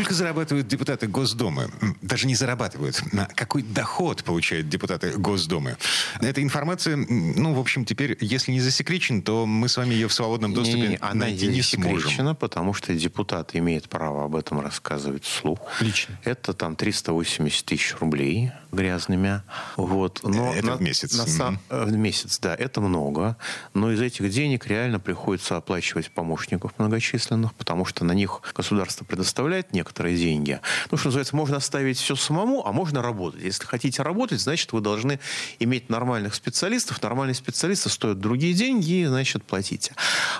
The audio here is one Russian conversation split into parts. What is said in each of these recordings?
Сколько зарабатывают депутаты Госдумы? Даже не зарабатывают. Какой доход получают депутаты Госдумы? Эта информация, ну, в общем, теперь, если не засекречена, то мы с вами ее в свободном доступе Не-не-не, она найти не сможем. потому что депутат имеет право об этом рассказывать вслух. Лично. Это там 380 тысяч рублей грязными. Вот. Но Это на- в месяц. на э, в месяц, да, это много. Но из этих денег реально приходится оплачивать помощников многочисленных, потому что на них государство предоставляет некоторые деньги. Ну, что называется, можно оставить все самому, а можно работать. Если хотите работать, значит, вы должны иметь нормальных специалистов. Нормальные специалисты стоят другие деньги, и, значит, платите.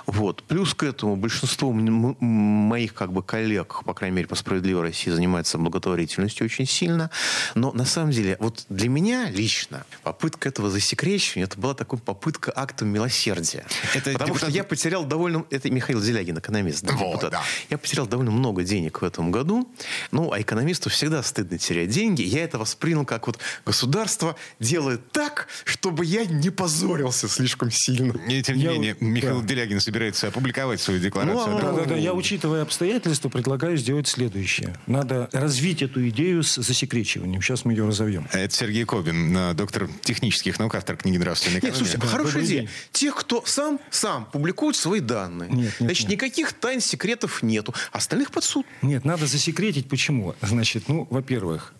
Вот. Плюс к этому большинство моих как бы коллег, по крайней мере, по «Справедливой России» занимается благотворительностью очень сильно. Но на самом деле, вот для меня лично попытка этого засекречивания, это была такой попытка актом милосердия. Это Потому депутат- что я потерял довольно... Это Михаил Делягин, экономист, да, Вот, депутат. да. Я потерял довольно много денег в этом году. Ну, а экономисту всегда стыдно терять деньги. Я это воспринял как вот государство делает так, чтобы я не позорился слишком сильно. И тем не Я- менее, Михаил да. Делягин собирается опубликовать свою декларацию. Ну, а- да? Да, да, да. Я, учитывая обстоятельства, предлагаю сделать следующее. Надо развить эту идею с засекречиванием. Сейчас мы ее разовьем. Это Сергей Кобин, э, доктор технических наук, автор книги «Нравственная Нет, экономия». слушайте, Да, хорошая идея. день. Тех, кто сам, сам публикует свои данные. Нет, нет, Значит, нет. никаких тайн, секретов нету. Остальных под суд. Нет, надо засекретить. Почему? Значит, ну, во-первых, э, э,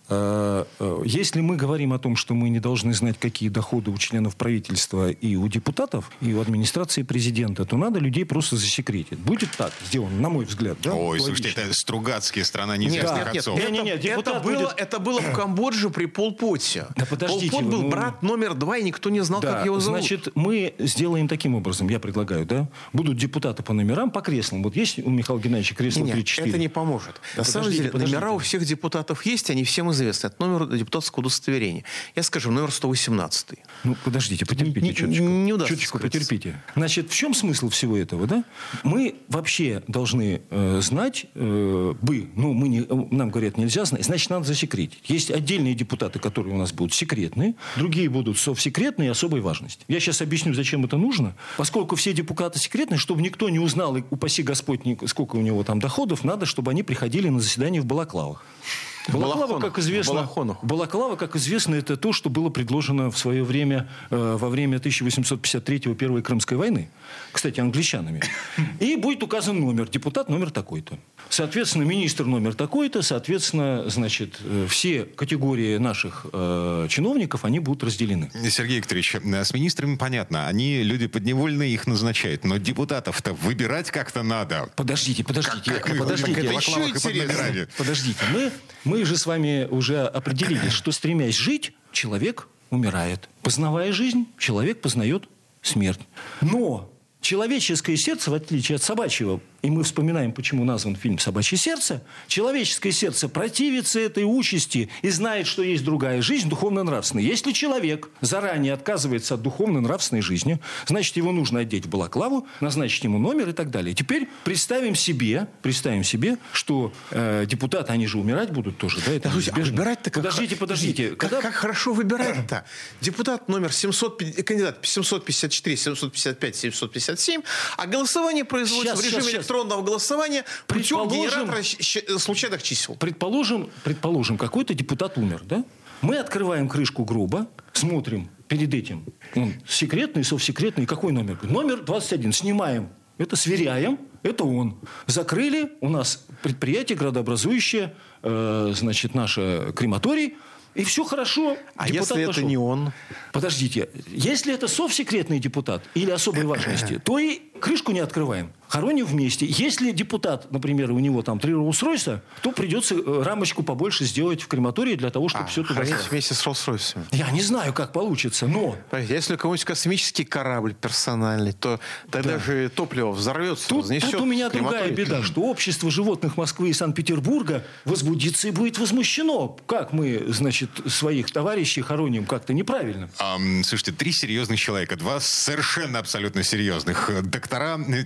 если мы говорим о том, что мы не должны знать, какие доходы у членов правительства и у депутатов, и у администрации президента, то надо людей просто засекретить. Будет так сделано, на мой взгляд. Да? Ой, Логично. слушайте, это Стругацкие, страна неизвестных нет, нет. отцов. Не, не, не, это, депутат это было, будет- это было в Камбодже при Полпоте. Да подождите Полпот вы, был ну- брат номер два, и никто не знал, Да, как его зовут. значит, мы сделаем таким образом, я предлагаю, да? Будут депутаты по номерам, по креслам. Вот есть у Михаила Геннадьевича кресло Нет, 3-4? это не поможет. На самом Подождите, деле, подождите. номера у всех депутатов есть, они всем известны. Это номер депутатского удостоверения. Я скажу, номер 118. Ну, подождите, потерпите Не- чуточку. не удастся Чуточку скрыться. потерпите. Значит, в чем смысл всего этого, да? Мы вообще должны э, знать, э, бы, ну, мы не, нам говорят, нельзя знать, значит, надо засекретить. Есть отдельные депутаты, которые у нас будут секретные, другие будут совсекретные и особой важности. Я сейчас объясню, зачем это нужно. Поскольку все депутаты секретные, чтобы никто не узнал, и упаси Господь, сколько у него там доходов, надо, чтобы они приходили на заседание в Балаклавах. Балаклава, как известно, Балахонах. Балаклава, как известно, это то, что было предложено в свое время, э, во время 1853-го Первой Крымской войны. Кстати, англичанами. И будет указан номер. Депутат номер такой-то. Соответственно, министр номер такой-то. Соответственно, значит, э, все категории наших э, чиновников, они будут разделены. Сергей Викторович, э, с министрами понятно, они люди подневольные, их назначают, но депутатов-то выбирать как-то надо. Подождите, подождите, Как- как- подождите. это еще интересно. Подождите, мы, мы же с вами уже определились, что стремясь жить, человек умирает. Познавая жизнь, человек познает смерть. Но человеческое сердце, в отличие от собачьего, и мы вспоминаем, почему назван фильм «Собачье сердце», человеческое сердце противится этой участи и знает, что есть другая жизнь, духовно-нравственная. Если человек заранее отказывается от духовно-нравственной жизни, значит, его нужно одеть в балаклаву, назначить ему номер и так далее. Теперь представим себе, представим себе, что э, депутаты, они же умирать будут тоже, да? Это Да, а выбирать-то как... Подождите, подождите. Как, Когда- как хорошо выбирать-то. Депутат номер 700, кандидат 754, 755, 757, а голосование производится Щас, в режиме щас. Электронного голосования Предположим- генератора щ- случайных чисел. Предположим, предположим, какой-то депутат умер, да? Мы открываем крышку гроба, смотрим перед этим, он секретный, совсекретный, какой номер? Номер 21. Снимаем. Это сверяем. Это он. Закрыли. У нас предприятие градообразующее, э, значит, наше крематорий. И все хорошо. А Депутат если это пошел. не он? Подождите, если это совсекретный депутат или особой важности, то и крышку не открываем. Хороним вместе. Если депутат, например, у него там три Роллс-Ройса, то придется э, рамочку побольше сделать в крематории для того, чтобы А, все туда... вместе с Роллс-Ройсами. Я не знаю, как получится, но Если у кого-нибудь космический корабль персональный, то тогда же топливо взорвется, Тут, разнесет тут у меня другая беда, что общество животных Москвы и Санкт-Петербурга возбудится и будет возмущено. Как мы, значит, своих товарищей хороним как-то неправильно. Ам, слушайте, три серьезных человека, два совершенно абсолютно серьезных. Э, Доктора э,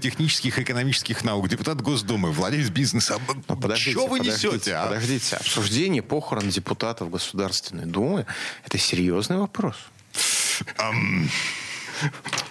технических и экономических наук, депутат Госдумы, владелец бизнеса. Но подождите, Что вы подождите, несете, а? Подождите, обсуждение похорон депутатов Государственной Думы – это серьезный вопрос. Ам,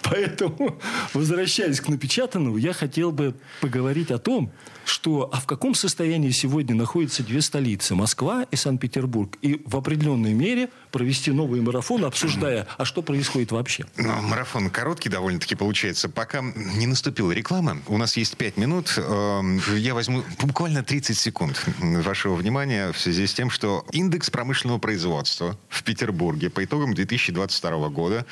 Поэтому, возвращаясь к напечатанному, я хотел бы поговорить о том, что а в каком состоянии сегодня находятся две столицы, Москва и Санкт-Петербург, и в определенной мере провести новый марафон, обсуждая, а что происходит вообще. Но марафон короткий довольно-таки получается. Пока не наступила реклама, у нас есть пять минут. Эм, я возьму буквально 30 секунд вашего внимания в связи с тем, что индекс промышленного производства в Петербурге по итогам 2022 года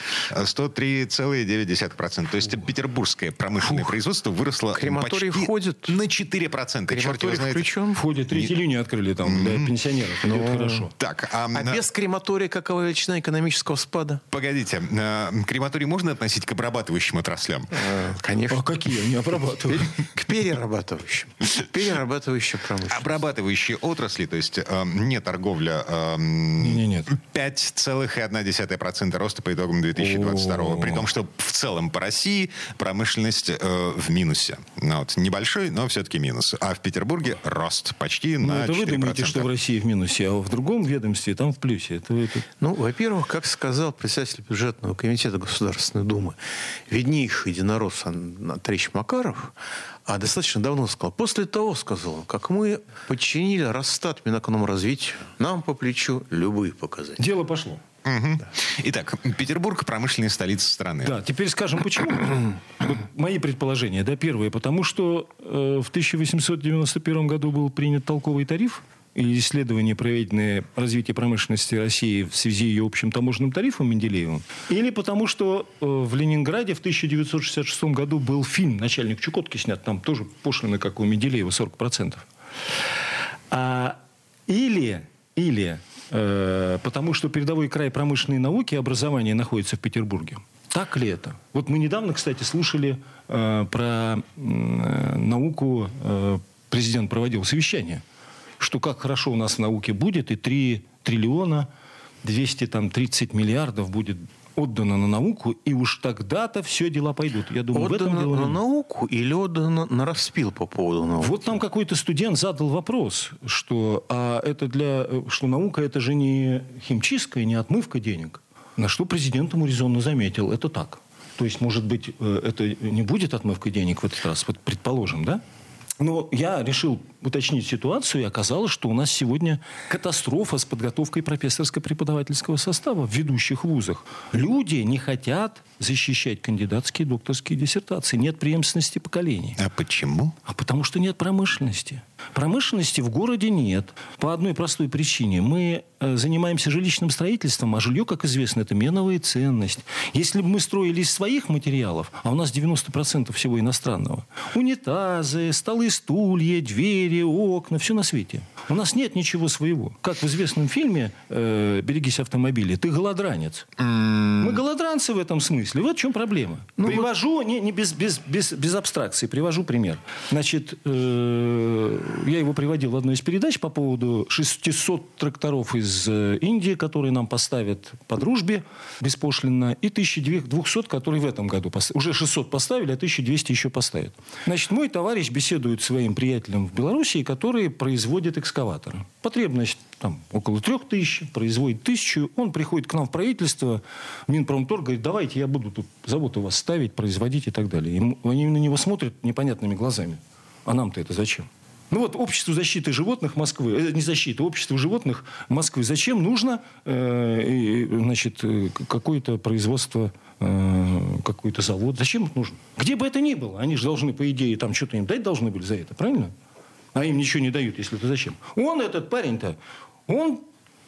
103 4,9%. То есть петербургское промышленное Фух. производство выросло Крематорий почти входит. на 4%. Крематорий включен? Входит. Третью линию открыли там mm-hmm. для пенсионеров. Но... Идет ну, хорошо. Так, а, а на... без крематория какова величина экономического спада? Погодите. Крематорий можно относить к обрабатывающим отраслям? А, конечно. А какие они обрабатывают? К перерабатывающим. Перерабатывающим промышленность. Обрабатывающие отрасли, то есть э, не торговля, Не, не, нет. 5,1% роста по итогам 2022 года при том, что в целом по России промышленность э, в минусе. Ну, вот, небольшой, но все-таки минус. А в Петербурге рост почти Ну, на это вы 4%. думаете, что в России в минусе, а в другом ведомстве там в плюсе. Это, это- Ну, во-первых, как сказал председатель бюджетного комитета Государственной Думы, виднейший единорос Ан- Анатольевич Макаров, а достаточно давно сказал, после того, сказал, он, как мы подчинили Росстат Минэкономразвитию, нам по плечу любые показатели. Дело пошло. Мгм. Итак, Петербург – промышленная столица страны. Да, теперь скажем, почему. Мои предположения. Да, первое, потому что э, в 1891 году был принят толковый тариф, и исследования, проведенные развитие промышленности России в связи с ее общим таможенным тарифом Менделеевым, или потому что э, в Ленинграде в 1966 году был фильм «Начальник Чукотки» снят, там тоже пошлины, как у Менделеева, 40%. А, или, или потому что передовой край промышленной науки и образования находится в Петербурге. Так ли это? Вот мы недавно, кстати, слушали э, про э, науку, э, президент проводил совещание, что как хорошо у нас в науке будет, и 3 триллиона 230 миллиардов будет отдано на науку, и уж тогда-то все дела пойдут. Я думаю, в этом Отдано дело на науку или отдано на распил по поводу науки? вот нам какой-то студент задал вопрос, что, а это для, э, что наука это же не химчистка и не отмывка денег. На что президент ему резонно заметил, это так. То есть, может быть, э, это не будет отмывкой денег в этот раз, вот предположим, да? Но я решил уточнить ситуацию, и оказалось, что у нас сегодня катастрофа с подготовкой профессорско-преподавательского состава в ведущих вузах. Люди не хотят защищать кандидатские и докторские диссертации. Нет преемственности поколений. А почему? А потому что нет промышленности. Промышленности в городе нет. По одной простой причине. Мы э, занимаемся жилищным строительством, а жилье, как известно, это меновая ценность. Если бы мы строили из своих материалов, а у нас 90% всего иностранного, унитазы, столы, стулья, двери, окна, все на свете. У нас нет ничего своего. Как в известном фильме э, «Берегись автомобиля», ты голодранец. Мы голодранцы в этом смысле. Вот в чем проблема. привожу, не, не без, без, без, без абстракции, привожу пример. Значит, э, я его приводил в одной из передач по поводу 600 тракторов из э, Индии, которые нам поставят по дружбе беспошлинно, и 1200, которые в этом году пос- уже 600 поставили, а 1200 еще поставят. Значит, мой товарищ беседует с своим приятелем в Белоруссии, который производит экскаваторы. Потребность там около трех тысяч, производит тысячу. Он приходит к нам в правительство, в Минпромторг, говорит, давайте я буду тут завод у вас ставить, производить и так далее. Ему- они на него смотрят непонятными глазами. А нам-то это зачем? Ну вот обществу защиты животных Москвы, э, не защиты, обществу животных Москвы, зачем нужно э, значит, э, какое-то производство, э, какой-то завод? Зачем это нужно? Где бы это ни было, они же должны, по идее, там что-то им дать должны были за это, правильно? А им ничего не дают, если это зачем? Он, этот парень-то, он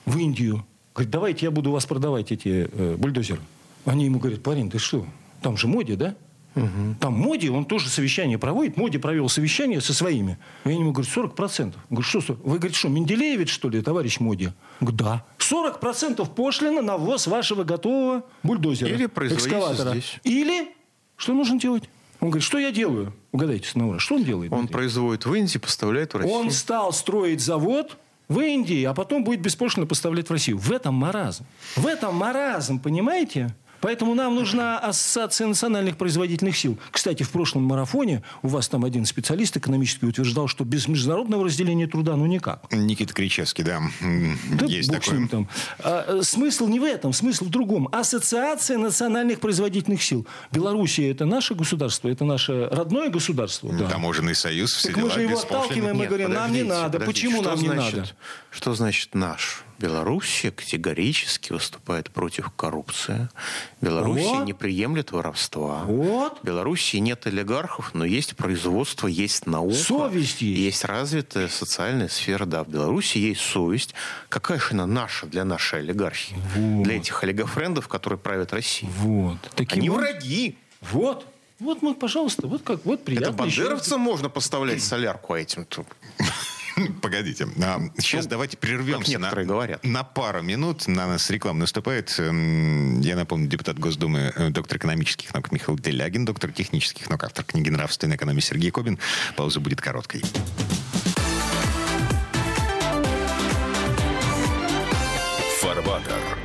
в Индию. Говорит, давайте я буду вас продавать эти э, бульдозеры. Они ему говорят, парень, ты что, там же моде, да? Угу. Там Моди, он тоже совещание проводит. Моди провел совещание со своими. Я ему говорю, 40%. Говорю, что, вы говорите, что, Менделеевич, что ли, товарищ Моди? Говорю, да. 40% пошлина на ввоз вашего готового бульдозера. Или экскаватора. здесь. Или, что нужно делать? Он говорит, что я делаю? Угадайте, Снаура, что он делает? Он производит в Индии, поставляет в Россию. Он стал строить завод в Индии, а потом будет беспошлино поставлять в Россию. В этом маразм. В этом маразм, понимаете? Поэтому нам нужна ассоциация национальных производительных сил. Кстати, в прошлом марафоне у вас там один специалист экономический утверждал, что без международного разделения труда ну никак. Никита Кричевский, да. да Есть бог такой. там. А, смысл не в этом, смысл в другом. Ассоциация национальных производительных сил. Белоруссия – это наше государство, это наше родное государство. Да. Таможенный союз, все так дела мы же его отталкиваем и говорим, нам не надо. Почему нам не значит, надо? Что значит наш? Белоруссия категорически выступает против коррупции. Белоруссия вот. не приемлет воровства. Вот. Белоруссии нет олигархов, но есть производство, есть наука. Совесть есть. Есть развитая социальная сфера. Да, в Беларуси есть совесть. Какая же она наша для нашей олигархии? Вот. Для этих олигофрендов, которые правят Россией. Вот. Таким Они враги. Вот. Вот мы, пожалуйста, вот как вот приятно. Это бандеровцам можно поставлять солярку этим. Погодите. Сейчас ну, давайте прервемся на, говорят. на пару минут. На нас реклама наступает. Эм, я напомню, депутат Госдумы, э, доктор экономических наук Михаил Делягин, доктор технических наук, автор книги «Нравственная экономия» Сергей Кобин. Пауза будет короткой. Фарватер.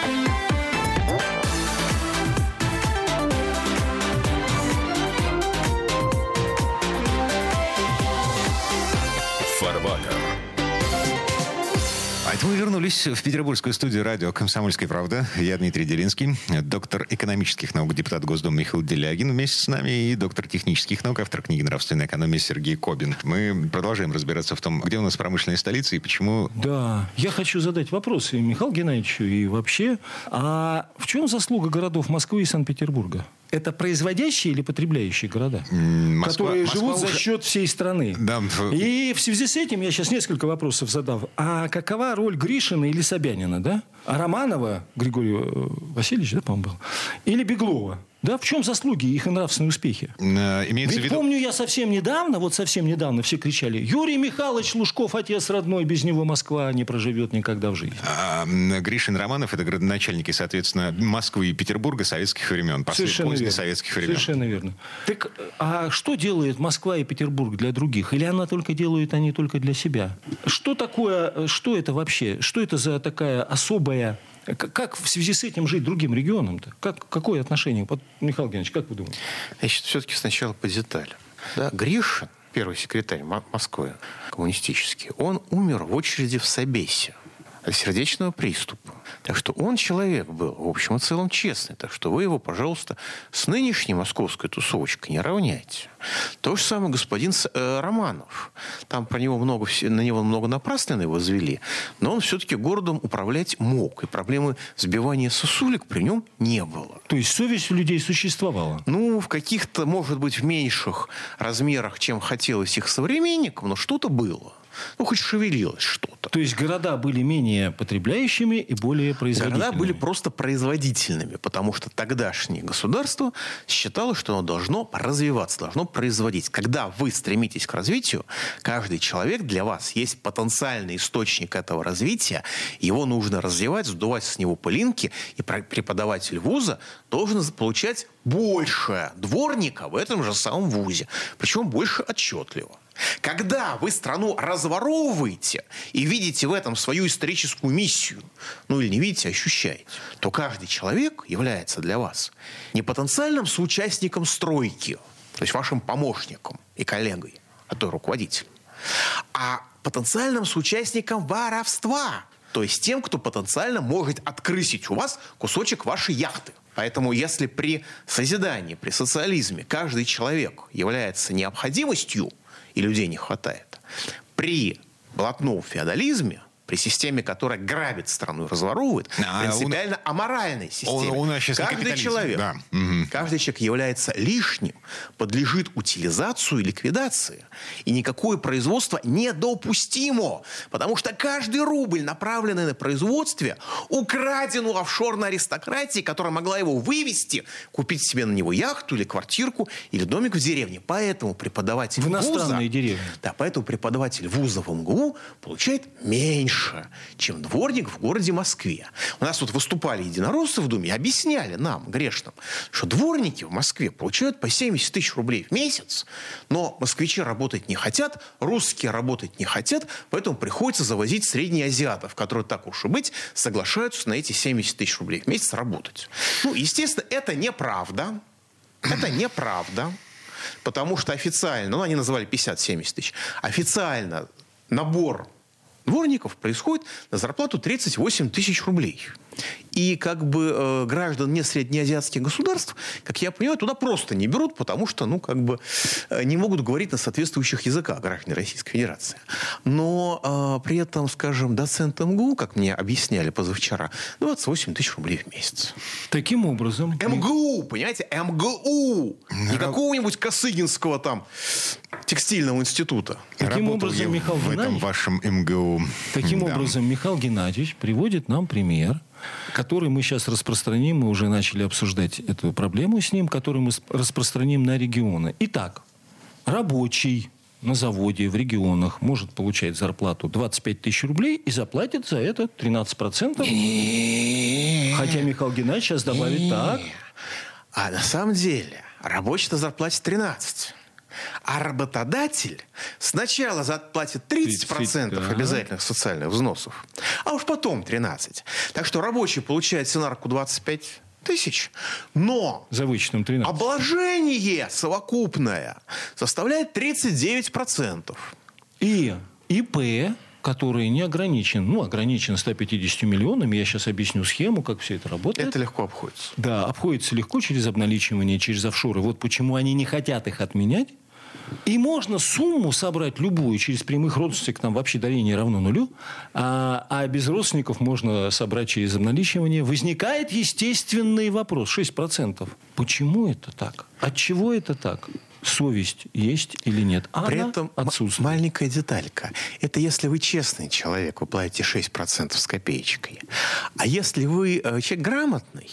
Это мы вернулись в петербургскую студию радио «Комсомольская правда». Я Дмитрий Делинский, доктор экономических наук, депутат Госдумы Михаил Делягин вместе с нами и доктор технических наук, автор книги «Нравственная экономия» Сергей Кобин. Мы продолжаем разбираться в том, где у нас промышленная столица и почему... Да, я хочу задать вопрос и Михаилу Геннадьевичу, и вообще. А в чем заслуга городов Москвы и Санкт-Петербурга? Это производящие или потребляющие города, Москва, которые Москва живут уже... за счет всей страны. Да. И в связи с этим я сейчас несколько вопросов задав. А какова роль Гришина или Собянина, да? А Романова, Григорий э, Васильевич, да, по-моему, был? Или Беглова? Да, в чем заслуги их и нравственные успехи? Э, имеется Ведь в виду... помню я совсем недавно, вот совсем недавно все кричали, Юрий Михайлович Лужков, отец родной, без него Москва не проживет никогда в жизни. А, Гришин Романов – это градоначальники, соответственно, Москвы и Петербурга советских времен, Совершенно верно. советских времен. Совершенно верно. Так, а что делает Москва и Петербург для других? Или она только делает они только для себя? Что такое, что это вообще? Что это за такая особая как в связи с этим жить другим регионам-то? Как, какое отношение? Вот, Михаил Геннадьевич, как вы думаете? Значит, все-таки сначала по деталям. Да, Гришин, первый секретарь Москвы коммунистический, он умер в очереди в Собесе сердечного приступа. Так что он человек был, в общем и целом, честный. Так что вы его, пожалуйста, с нынешней московской тусовочкой не равняйте. То же самое господин э, Романов. Там про него много, на него много напрасленно его возвели, но он все-таки городом управлять мог. И проблемы сбивания сосулек при нем не было. То есть совесть у людей существовала? Ну, в каких-то, может быть, в меньших размерах, чем хотелось их современникам, но что-то было. Ну, хоть шевелилось что-то. То есть города были менее потребляющими и более производительными? Города были просто производительными, потому что тогдашнее государство считало, что оно должно развиваться, должно производить. Когда вы стремитесь к развитию, каждый человек для вас есть потенциальный источник этого развития, его нужно развивать, сдувать с него пылинки, и преподаватель вуза должен получать больше дворника в этом же самом вузе, причем больше отчетливо. Когда вы страну разворовываете и видите в этом свою историческую миссию, ну или не видите, а ощущаете, то каждый человек является для вас не потенциальным соучастником стройки, то есть вашим помощником и коллегой, а то и руководителем, а потенциальным соучастником воровства, то есть тем, кто потенциально может открысить у вас кусочек вашей яхты. Поэтому если при созидании, при социализме каждый человек является необходимостью, и людей не хватает. При блатном феодализме, при системе, которая грабит страну и разворовывает, А, принципиально аморальной системе. у нас сейчас каждый человек, да. Каждый человек является лишним, подлежит утилизацию и ликвидации. И никакое производство недопустимо, потому что каждый рубль, направленный на производство, украден у офшорной аристократии, которая могла его вывести, купить себе на него яхту или квартирку или домик в деревне. Поэтому преподаватель В вуза, деревни. Да, поэтому преподаватель вуза в МГУ получает меньше, чем дворник в городе Москве. У нас вот выступали единороссы в Думе и объясняли нам, грешным, что дворники в Москве получают по 70 тысяч рублей в месяц, но москвичи работать не хотят, русские работать не хотят, поэтому приходится завозить среднеазиатов, которые, так уж и быть, соглашаются на эти 70 тысяч рублей в месяц работать. Ну, естественно, это неправда. Это неправда. Потому что официально, ну, они называли 50-70 тысяч, официально набор дворников происходит на зарплату 38 тысяч рублей. И как бы э, граждан не среднеазиатских государств, как я понимаю, туда просто не берут, потому что, ну, как бы э, не могут говорить на соответствующих языках граждане Российской Федерации. Но э, при этом, скажем, доцент МГУ, как мне объясняли позавчера, 28 тысяч рублей в месяц. Таким образом, МГУ, понимаете, МГУ. Не какого-нибудь Косыгинского там текстильного института. Таким Работал образом, я Михаил в этом Геннадьевич- вашем МГУ. Таким Да. образом, Михаил Геннадьевич приводит нам пример, который мы сейчас распространим, мы уже начали обсуждать эту проблему с ним, который мы распространим на регионы. Итак, рабочий на заводе в регионах может получать зарплату 25 тысяч рублей и заплатит за это 13%. Хотя Михаил Геннадьевич сейчас добавит так. А на самом деле рабочий на зарплате 13. А работодатель сначала заплатит 30% 30, да. обязательных социальных взносов, а уж потом 13. Так что рабочий получает синарку 25 тысяч, но За вычетом 13. обложение совокупное составляет 39%. И ИП, который не ограничен, ну, ограничен 150 миллионами, я сейчас объясню схему, как все это работает. Это легко обходится. Да, обходится легко через обналичивание, через офшоры. Вот почему они не хотят их отменять. И можно сумму собрать любую через прямых родственников, там вообще дарение равно нулю, а, а без родственников можно собрать через обналичивание. Возникает естественный вопрос, 6%. Почему это так? От чего это так? Совесть есть или нет? А При этом отсутствует. маленькая деталька. Это если вы честный человек, вы платите 6% с копеечкой. А если вы э, человек грамотный,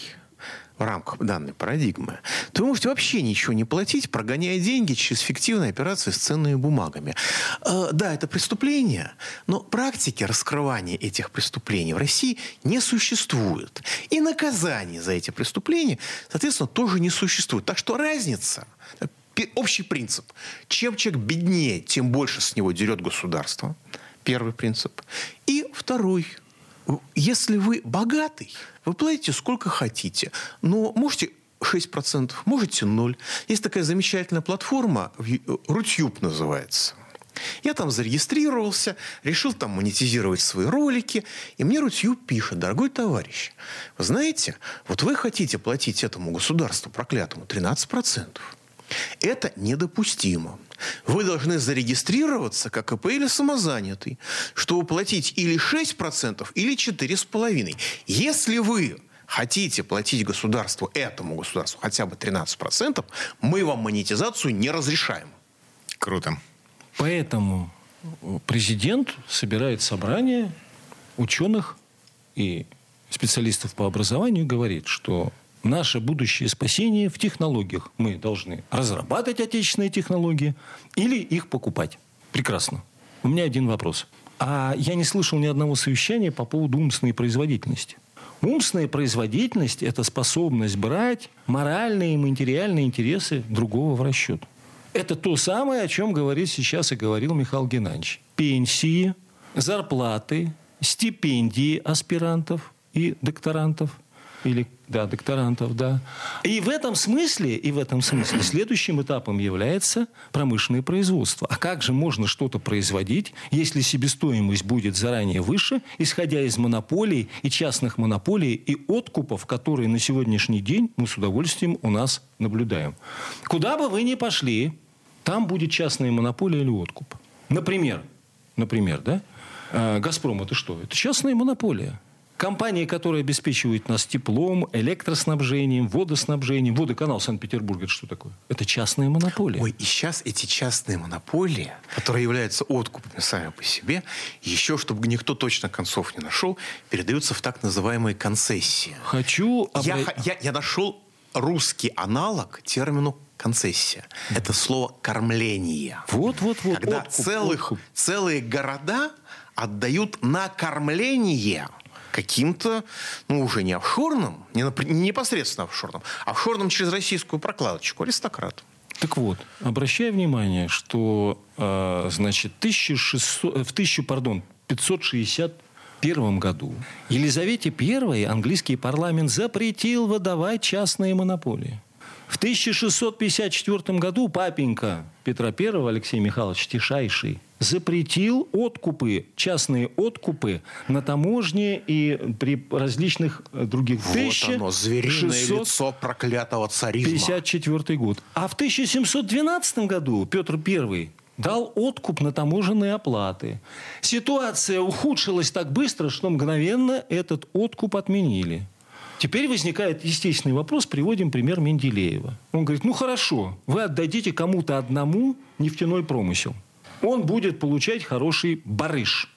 в рамках данной парадигмы, то вы можете вообще ничего не платить, прогоняя деньги через фиктивные операции с ценными бумагами. Э, да, это преступление, но практики раскрывания этих преступлений в России не существует. И наказание за эти преступления, соответственно, тоже не существует. Так что разница Пи- общий принцип. Чем человек беднее, тем больше с него дерет государство. Первый принцип. И второй. Если вы богатый, вы платите сколько хотите. Но можете 6%, можете 0. Есть такая замечательная платформа, Рутюб называется. Я там зарегистрировался, решил там монетизировать свои ролики, и мне Рутюб пишет, дорогой товарищ, вы знаете, вот вы хотите платить этому государству проклятому 13%. Это недопустимо. Вы должны зарегистрироваться как ИП или самозанятый, чтобы платить или 6%, или 4,5%. Если вы хотите платить государству, этому государству, хотя бы 13%, мы вам монетизацию не разрешаем. Круто. Поэтому президент собирает собрание ученых и специалистов по образованию и говорит, что наше будущее спасение в технологиях. Мы должны разрабатывать отечественные технологии или их покупать. Прекрасно. У меня один вопрос. А я не слышал ни одного совещания по поводу умственной производительности. Умственная производительность – это способность брать моральные и материальные интересы другого в расчет. Это то самое, о чем говорит сейчас и говорил Михаил Геннадьевич. Пенсии, зарплаты, стипендии аспирантов и докторантов. Или, да, докторантов, да. И в этом смысле, и в этом смысле следующим этапом является промышленное производство. А как же можно что-то производить, если себестоимость будет заранее выше, исходя из монополий и частных монополий и откупов, которые на сегодняшний день мы с удовольствием у нас наблюдаем. Куда бы вы ни пошли, там будет частная монополия или откуп. Например, например, да, А «Газпром» — это что? Это частная монополия. Компании, которые обеспечивают нас теплом, электроснабжением, водоснабжением. Водоканал Санкт-Петербурга – это что такое? Это частная монополия. Ой, и сейчас эти частные монополии, которые являются откупами сами по себе, еще, чтобы никто точно концов не нашел, передаются в так называемые концессии. Хочу... Я, обра- я, я нашел русский аналог термину концессия. Это слово кормление. Вот, вот, вот. Когда откуп, целых, откуп. целые города отдают на кормление каким-то, ну, уже не офшорным, не, напр- не непосредственно офшорным, а офшорным через российскую прокладочку, аристократам. Так вот, обращаю внимание, что э, значит, 1600, э, в 1000, пардон, 561 году Елизавете I английский парламент запретил выдавать частные монополии. В 1654 году папенька Петра I, Алексей Михайлович Тишайший, запретил откупы, частные откупы на таможне и при различных э, других. Вот оно, звериное 1600 лицо проклятого царизма. 54 год. А в 1712 году Петр I дал откуп на таможенные оплаты. Ситуация ухудшилась так быстро, что мгновенно этот откуп отменили. Теперь возникает естественный вопрос, приводим пример Менделеева. Он говорит, ну хорошо, вы отдадите кому-то одному нефтяной промысел. Он будет получать хороший барыш,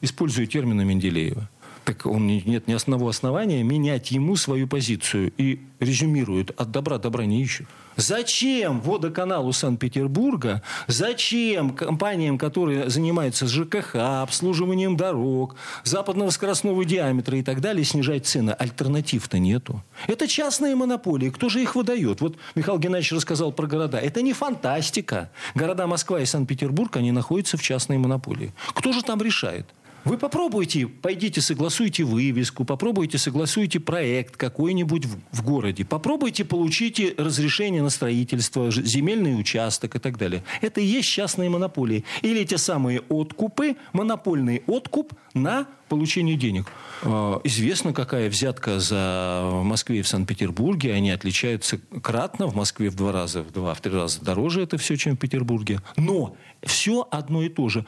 используя термины Менделеева. Так он не- нет ни основного основания менять ему свою позицию. И резюмирует, от добра добра не ищут. Зачем водоканалу Санкт-Петербурга, зачем компаниям, которые занимаются ЖКХ, обслуживанием дорог, западного скоростного диаметра и так далее, снижать цены? Альтернатив-то нету. Это частные монополии. Кто же их выдает? Вот Михаил Геннадьевич рассказал про города. Это не фантастика. Города Москва и Санкт-Петербург, они находятся в частной монополии. Кто же там решает? Вы попробуйте, пойдите, согласуйте вывеску, попробуйте, согласуйте проект какой-нибудь в, в городе, попробуйте, получите разрешение на строительство, земельный участок и так далее. Это и есть частные монополии. Или те самые откупы, монопольный откуп на получение денег. Э, Известно, какая взятка за в Москве и в Санкт-Петербурге. Они отличаются кратно. В Москве в два раза, в два, в три раза дороже это все, чем в Петербурге. Но все одно и то же.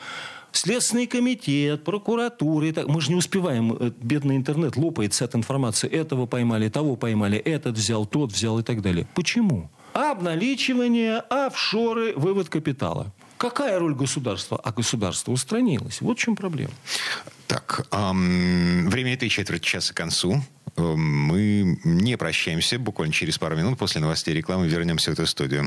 Следственный комитет, прокуратура. И так. Мы же не успеваем. э, Бедный интернет лопается от информации. Этого поймали, того поймали, этот взял, тот взял и так далее. Почему? Обналичивание, офшоры, вывод капитала. Какая роль государства? А государство устранилось. Вот в чем проблема. Так, ам, время этой четверти часа к концу. Эм, Мы не прощаемся. Буквально через пару минут после новостей рекламы вернемся в эту студию.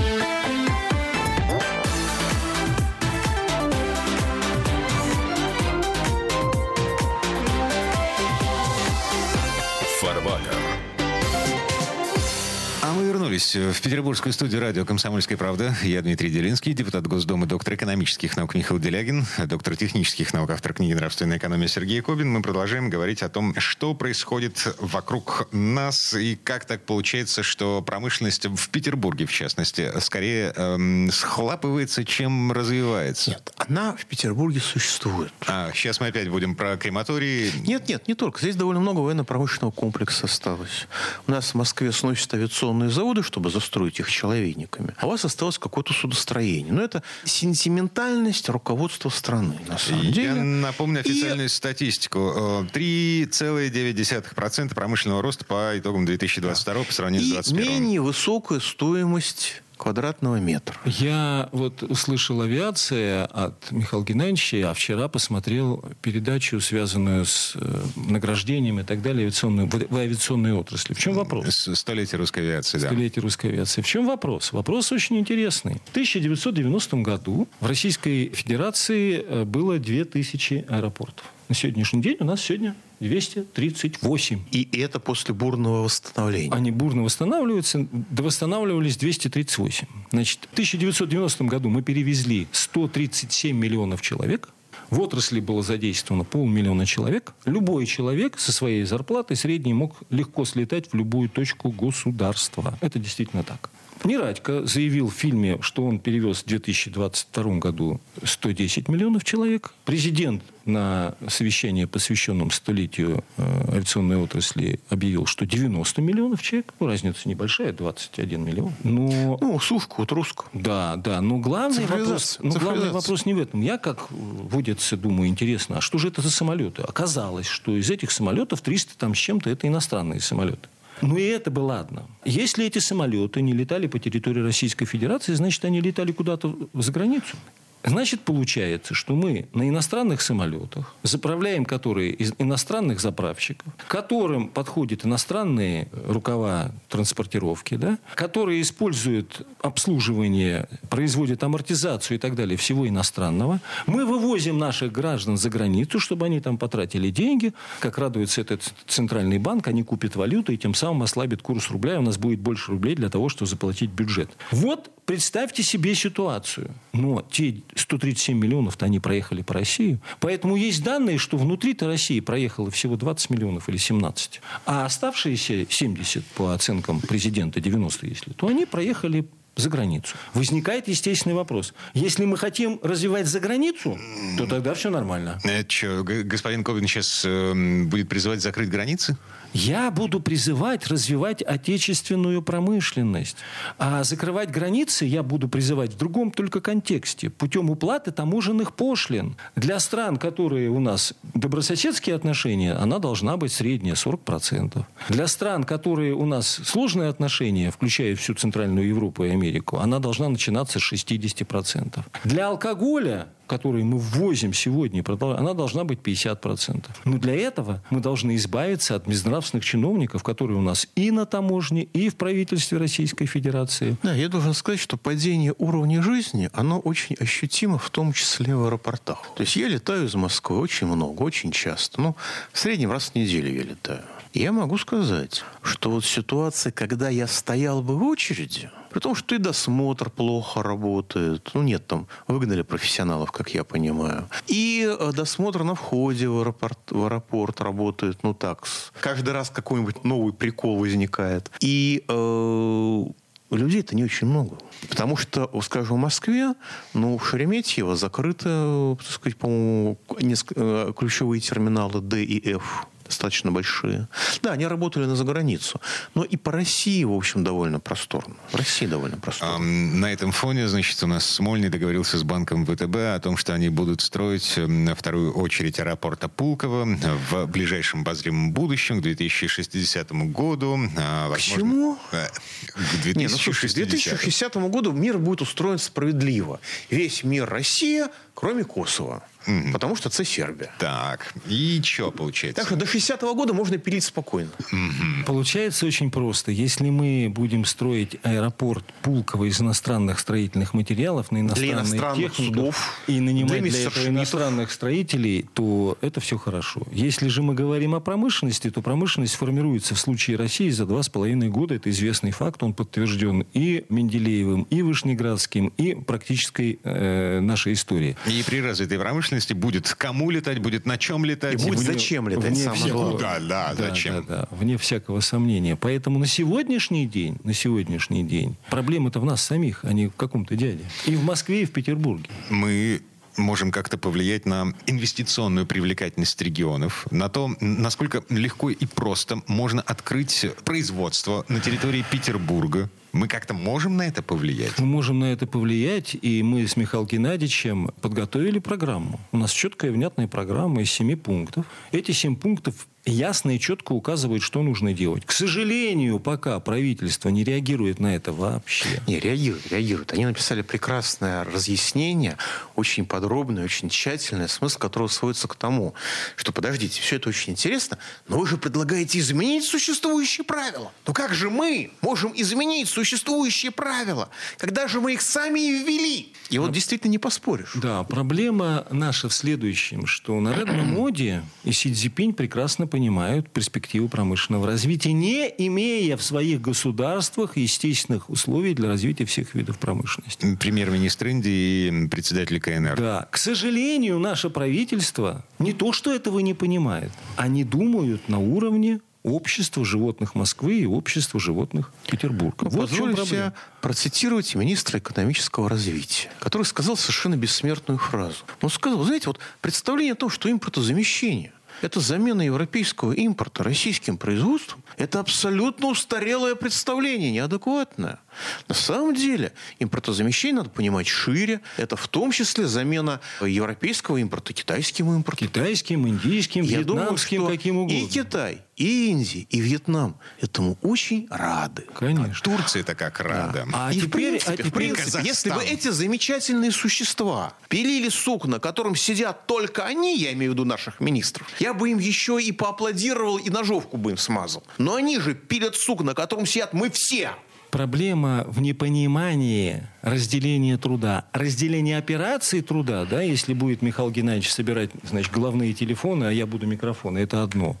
Вернулись в петербургскую студию радио «Комсомольская правда». Я Дмитрий Делинский, депутат Госдумы, доктор экономических наук Михаил Делягин, доктор технических наук, автор книги «Нравственная экономия» Сергей Кобин. Мы продолжаем говорить о том, что происходит вокруг нас и как так получается, что промышленность в Петербурге, в частности, скорее эм, схлапывается, чем развивается. Нет, она в Петербурге существует. А, сейчас мы опять будем про крематории. Нет, нет, не только. Здесь довольно много военно-промышленного комплекса осталось. У нас в Москве сносят авиационные заводы, чтобы застроить их человейниками. А у вас осталось какое-то судостроение. Но это сентиментальность руководства страны, на самом Я деле. напомню И- официальную статистику. Э, 3,9% промышленного роста по итогам 2022 по сравнению с И 2021. менее высокая стоимость квадратного метра. Я вот услышал авиация от Михаила Геннадьевича, а вчера посмотрел передачу, связанную с э, награждением и так далее авиационной, в, в авиационной отрасли. В чем вопрос? Столетие русской авиации, да. Столетие русской авиации. В чем вопрос? Вопрос очень интересный. В 1990 году в Российской Федерации э, было 2000 аэропортов. На сегодняшний день у нас сегодня 238. И это после бурного восстановления. Они бурно восстанавливаются, да восстанавливались 238. Значит, в 1990 году мы перевезли 137 миллионов человек. В отрасли было задействовано полмиллиона человек. Любой человек со своей зарплатой средней мог легко слетать в любую точку государства. Это действительно так. Нерадько заявил в фильме, что он перевез в 2022 году 110 миллионов человек. Президент на совещании, посвященном столетию э, авиационной отрасли, объявил, что 90 миллионов человек. Ну, разница небольшая, 21 миллион. Но... Ну, сушка, вот русская. Да, да. Но главный вопрос, но главный вопрос не в этом. Я, как водится, думаю, интересно, а что же это за самолеты? Оказалось, что из этих самолетов 300 там с чем-то это иностранные самолеты. Ну и это бы ладно. Если эти самолеты не летали по территории Российской Федерации, значит, они летали куда-то за границу. Значит, получается, что мы на иностранных самолетах, заправляем которые из иностранных заправщиков, которым подходят иностранные рукава транспортировки, да, которые используют обслуживание, производят амортизацию и так далее всего иностранного. Мы вывозим наших граждан за границу, чтобы они там потратили деньги. Как радуется этот центральный банк, они купят валюту и тем самым ослабят курс рубля, и у нас будет больше рублей для того, чтобы заплатить бюджет. Вот представьте себе ситуацию. Но те 137 миллионов-то они проехали по России. Поэтому есть данные, что внутри-то России проехало всего 20 миллионов или 17. А оставшиеся 70, по оценкам президента, 90 если, то они проехали за границу. Возникает естественный вопрос. Если мы хотим развивать за границу, то тогда все нормально. Это что, господин Ковин сейчас э, будет призывать закрыть границы? Я буду призывать развивать отечественную промышленность. А закрывать границы я буду призывать в другом только контексте. Путем уплаты таможенных пошлин. Для стран, которые у нас добрососедские отношения, она должна быть средняя 40%. Для стран, которые у нас сложные отношения, включая всю Центральную Европу и Америку, она должна начинаться с 60%. Для алкоголя которые мы ввозим сегодня, она должна быть 50%. Но для этого мы должны избавиться от безнравственных чиновников, которые у нас и на таможне, и в правительстве Российской Федерации. Да, я должен сказать, что падение уровня жизни, оно очень ощутимо, в том числе в аэропортах. То есть я летаю из Москвы очень много, очень часто. Ну, в среднем раз в неделю я летаю. Я могу сказать, что вот ситуация, когда я стоял бы в очереди, при том, что и досмотр плохо работает. Ну, нет, там выгнали профессионалов, как я понимаю. И э, досмотр на входе в аэропорт, в аэропорт работает, ну так, каждый раз какой-нибудь новый прикол возникает. И э, людей-то не очень много. Потому что, скажем, в Москве, ну, в Шереметьево закрыты, так сказать, по-моему, э, ключевые терминалы D и F достаточно большие. Да, они работали на заграницу. Но и по России, в общем, довольно просторно. В России довольно просторно. А, на этом фоне, значит, у нас Смольный договорился с банком ВТБ о том, что они будут строить на вторую очередь аэропорта Пулково в ближайшем обозримом будущем, к 2060 году. А, возможно, к чему? Э, к 2060. Не, ну, слушай, к 2060 году мир будет устроен справедливо. Весь мир Россия, кроме Косово. Угу. Потому что это Сербия. Так, и что получается? Так что до 60-го года можно пилить спокойно. Угу. Получается очень просто. Если мы будем строить аэропорт Пулково из иностранных строительных материалов на иностранные техников и нанимать для, для этого иностранных строителей, то это все хорошо. Если же мы говорим о промышленности, то промышленность формируется в случае России за два с половиной года. Это известный факт, он подтвержден и Менделеевым, и Вышнеградским, и практической э, нашей историей. И при развитой промышленности будет кому летать, будет на чем летать. И будет вне, зачем летать, вне всякого, да, да, да, зачем. Да, да, вне всякого сомнения. Поэтому на сегодняшний день, на сегодняшний день, проблема-то в нас самих, а не в каком-то дяде. И в Москве, и в Петербурге. Мы можем как-то повлиять на инвестиционную привлекательность регионов, на то, насколько легко и просто можно открыть производство на территории Петербурга, мы как-то можем на это повлиять? Мы можем на это повлиять, и мы с Михаилом Геннадьевичем подготовили программу. У нас четкая, внятная программа из семи пунктов. Эти семь пунктов ясно и четко указывают, что нужно делать. К сожалению, пока правительство не реагирует на это вообще. Не, реагирует, реагирует. Они написали прекрасное разъяснение, очень подробное, очень тщательное, смысл которого сводится к тому, что, подождите, все это очень интересно, но вы же предлагаете изменить существующие правила. Но как же мы можем изменить существующие правила, когда же мы их сами и ввели? И вот действительно не поспоришь. Да, проблема наша в следующем, что на Редмо Моде и Си Цзипинь прекрасно понимают перспективу промышленного развития, не имея в своих государствах естественных условий для развития всех видов промышленности. Премьер-министр Индии и председатель КНР. Да. К сожалению, наше правительство не то, что этого не понимает, они думают на уровне общество животных Москвы и общество животных Петербурга. Ну, вот проблема. себе процитировать министра экономического развития, который сказал совершенно бессмертную фразу. Он сказал, знаете, вот представление о том, что импортозамещение это замена европейского импорта российским производством. Это абсолютно устарелое представление, неадекватное. На самом деле импортозамещение надо понимать шире. Это в том числе замена европейского импорта китайским импортом. Китайским, индийским, Я думаю, вьетнамским, что каким угодно. И Китай, и Индия, и Вьетнам этому очень рады. Конечно. Турция-то как рада. А и в теперь- принципе, а в теперь принципе, Казахстан. если бы эти замечательные существа пилили сук, на котором сидят только они, я имею в виду наших министров, я бы им еще и поаплодировал и ножовку бы им смазал. Но они же пилят сук, на котором сидят мы все. Проблема в непонимании разделения труда. Разделение операции труда, да, если будет Михаил Геннадьевич собирать, значит, головные телефоны, а я буду микрофоны, это одно.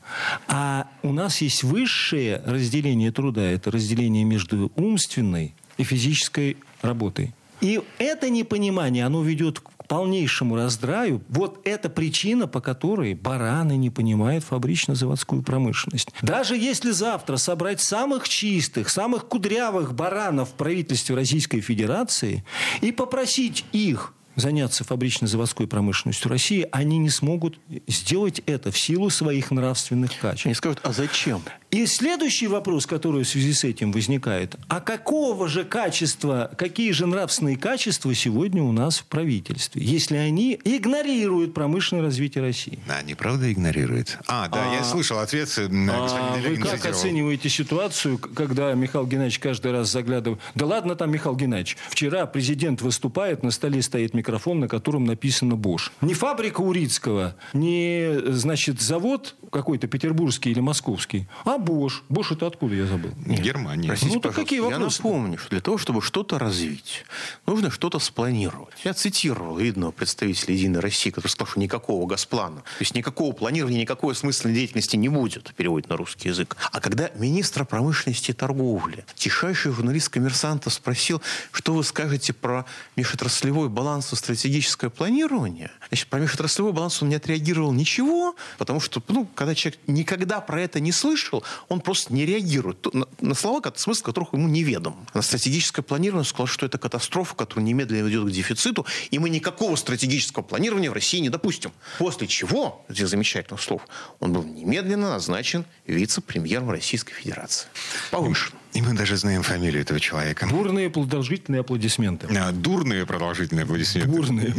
А у нас есть высшее разделение труда, это разделение между умственной и физической работой. И это непонимание, оно ведет полнейшему раздраю. Вот это причина, по которой бараны не понимают фабрично-заводскую промышленность. Даже если завтра собрать самых чистых, самых кудрявых баранов в правительстве Российской Федерации и попросить их заняться фабрично-заводской промышленностью России, они не смогут сделать это в силу своих нравственных качеств. Они скажут, а зачем? И следующий вопрос, который в связи с этим возникает. А какого же качества, какие же нравственные качества сегодня у нас в правительстве, если они игнорируют промышленное развитие России? А, Они правда игнорируют? А, да, я слышал ответ. э, А господин вы как оцениваете ситуацию, когда Михаил Геннадьевич каждый раз заглядывает? Да ладно там, Михаил Геннадьевич. Вчера президент выступает, на столе стоит микрофон, на котором написано «Бош». Не фабрика Урицкого, не, значит, завод какой-то петербургский или московский, а «Бош». «Бош» это откуда, я забыл? Германия. Простите, Ну, так пожалуйста, какие я вопросы? напомню, что для того, чтобы что-то развить, нужно что-то спланировать. Я цитировал видного представителя «Единой России», который сказал, что никакого госплана, то есть никакого планирования, никакой смысленной деятельности не будет, переводит на русский язык. А когда министра промышленности и торговли, тишайший журналист коммерсанта спросил, что вы скажете про межотраслевой баланс и стратегическое планирование, значит, про межотраслевой баланс он не отреагировал ничего, потому что, ну, когда человек никогда про это не слышал, он просто не реагирует на, на слова, смысл которых ему неведом. На стратегическое планирование сказал, что это катастрофа, которая немедленно ведет к дефициту, и мы никакого стратегического планирования в России не допустим. После чего, этих замечательных слов, он был немедленно назначен вице-премьером Российской Федерации. Повышен. И мы даже знаем фамилию этого человека. Бурные продолжительные аплодисменты. А, Дурные продолжительные аплодисменты. Бурные.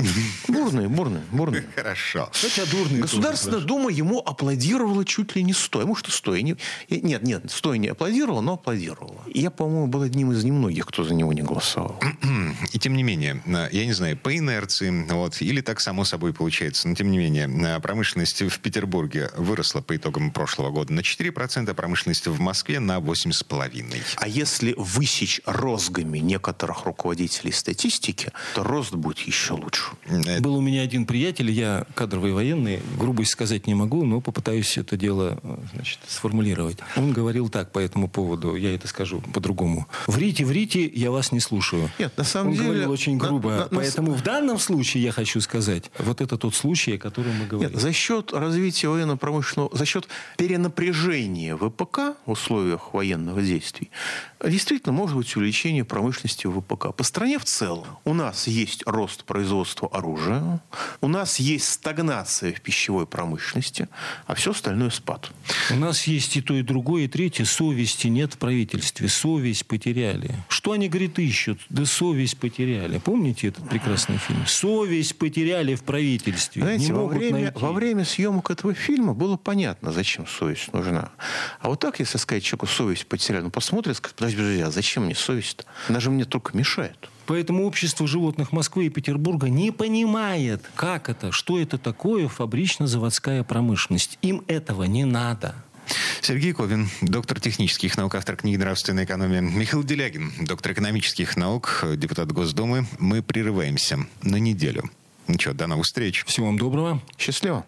Бурные, бурные, бурные. Хорошо. Хотя дурные Государственная Дума ему аплодировала чуть ли не стоя. Может, и стоя. Не- Нет, нет, стоя не аплодировала, но аплодировала. Я, по-моему, был одним из немногих, кто за него не голосовал. И тем не менее, я не знаю, по инерции, вот, или так само собой получается, но тем не менее, промышленность в Петербурге выросла по итогам прошлого года на 4%, промышленность в Москве на 8,5%. А если высечь розгами некоторых руководителей статистики, то рост будет еще лучше. Э, Был у меня один приятель, я кадровый военный, грубость сказать не могу, но попытаюсь это дело э, значит, сформулировать. Он говорил так по этому поводу, я это скажу по-другому. Врите, врите, я вас не слушаю. Нет, на самом Он деле- говорил очень на- грубо. на- на- Поэтому в данном случае я хочу сказать, вот это тот случай, о котором мы говорим. Нет, за счет развития военно-промышленного, за счет перенапряжения ВПК в условиях военных действий, действительно может быть увеличение промышленности в ВПК. По стране в целом у нас есть рост производства оружия, у нас есть стагнация в пищевой промышленности, а все остальное спад. У нас есть и то, и другое, и третье. Совести нет в правительстве. Совесть потеряли. Что они, говорит, ищут? Да совесть потеряли. Помните этот прекрасный фильм? Совесть потеряли в правительстве. Знаете, Не во время, найти. во время съемок этого фильма было понятно, зачем совесть нужна. А вот так, если сказать человеку, совесть потеряли, он посмотрит и скажет, подожди, подожди, а зачем мне совесть-то? Она же мне только мешает. Поэтому общество животных Москвы и Петербурга не понимает, как это, что это такое фабрично-заводская промышленность. Им этого не надо. Сергей Ковин, доктор технических наук, автор книги «Нравственная экономия». Михаил Делягин, доктор экономических наук, депутат Госдумы. Мы прерываемся на неделю. Ну что, до новых встреч. Всего вам доброго. Счастливо.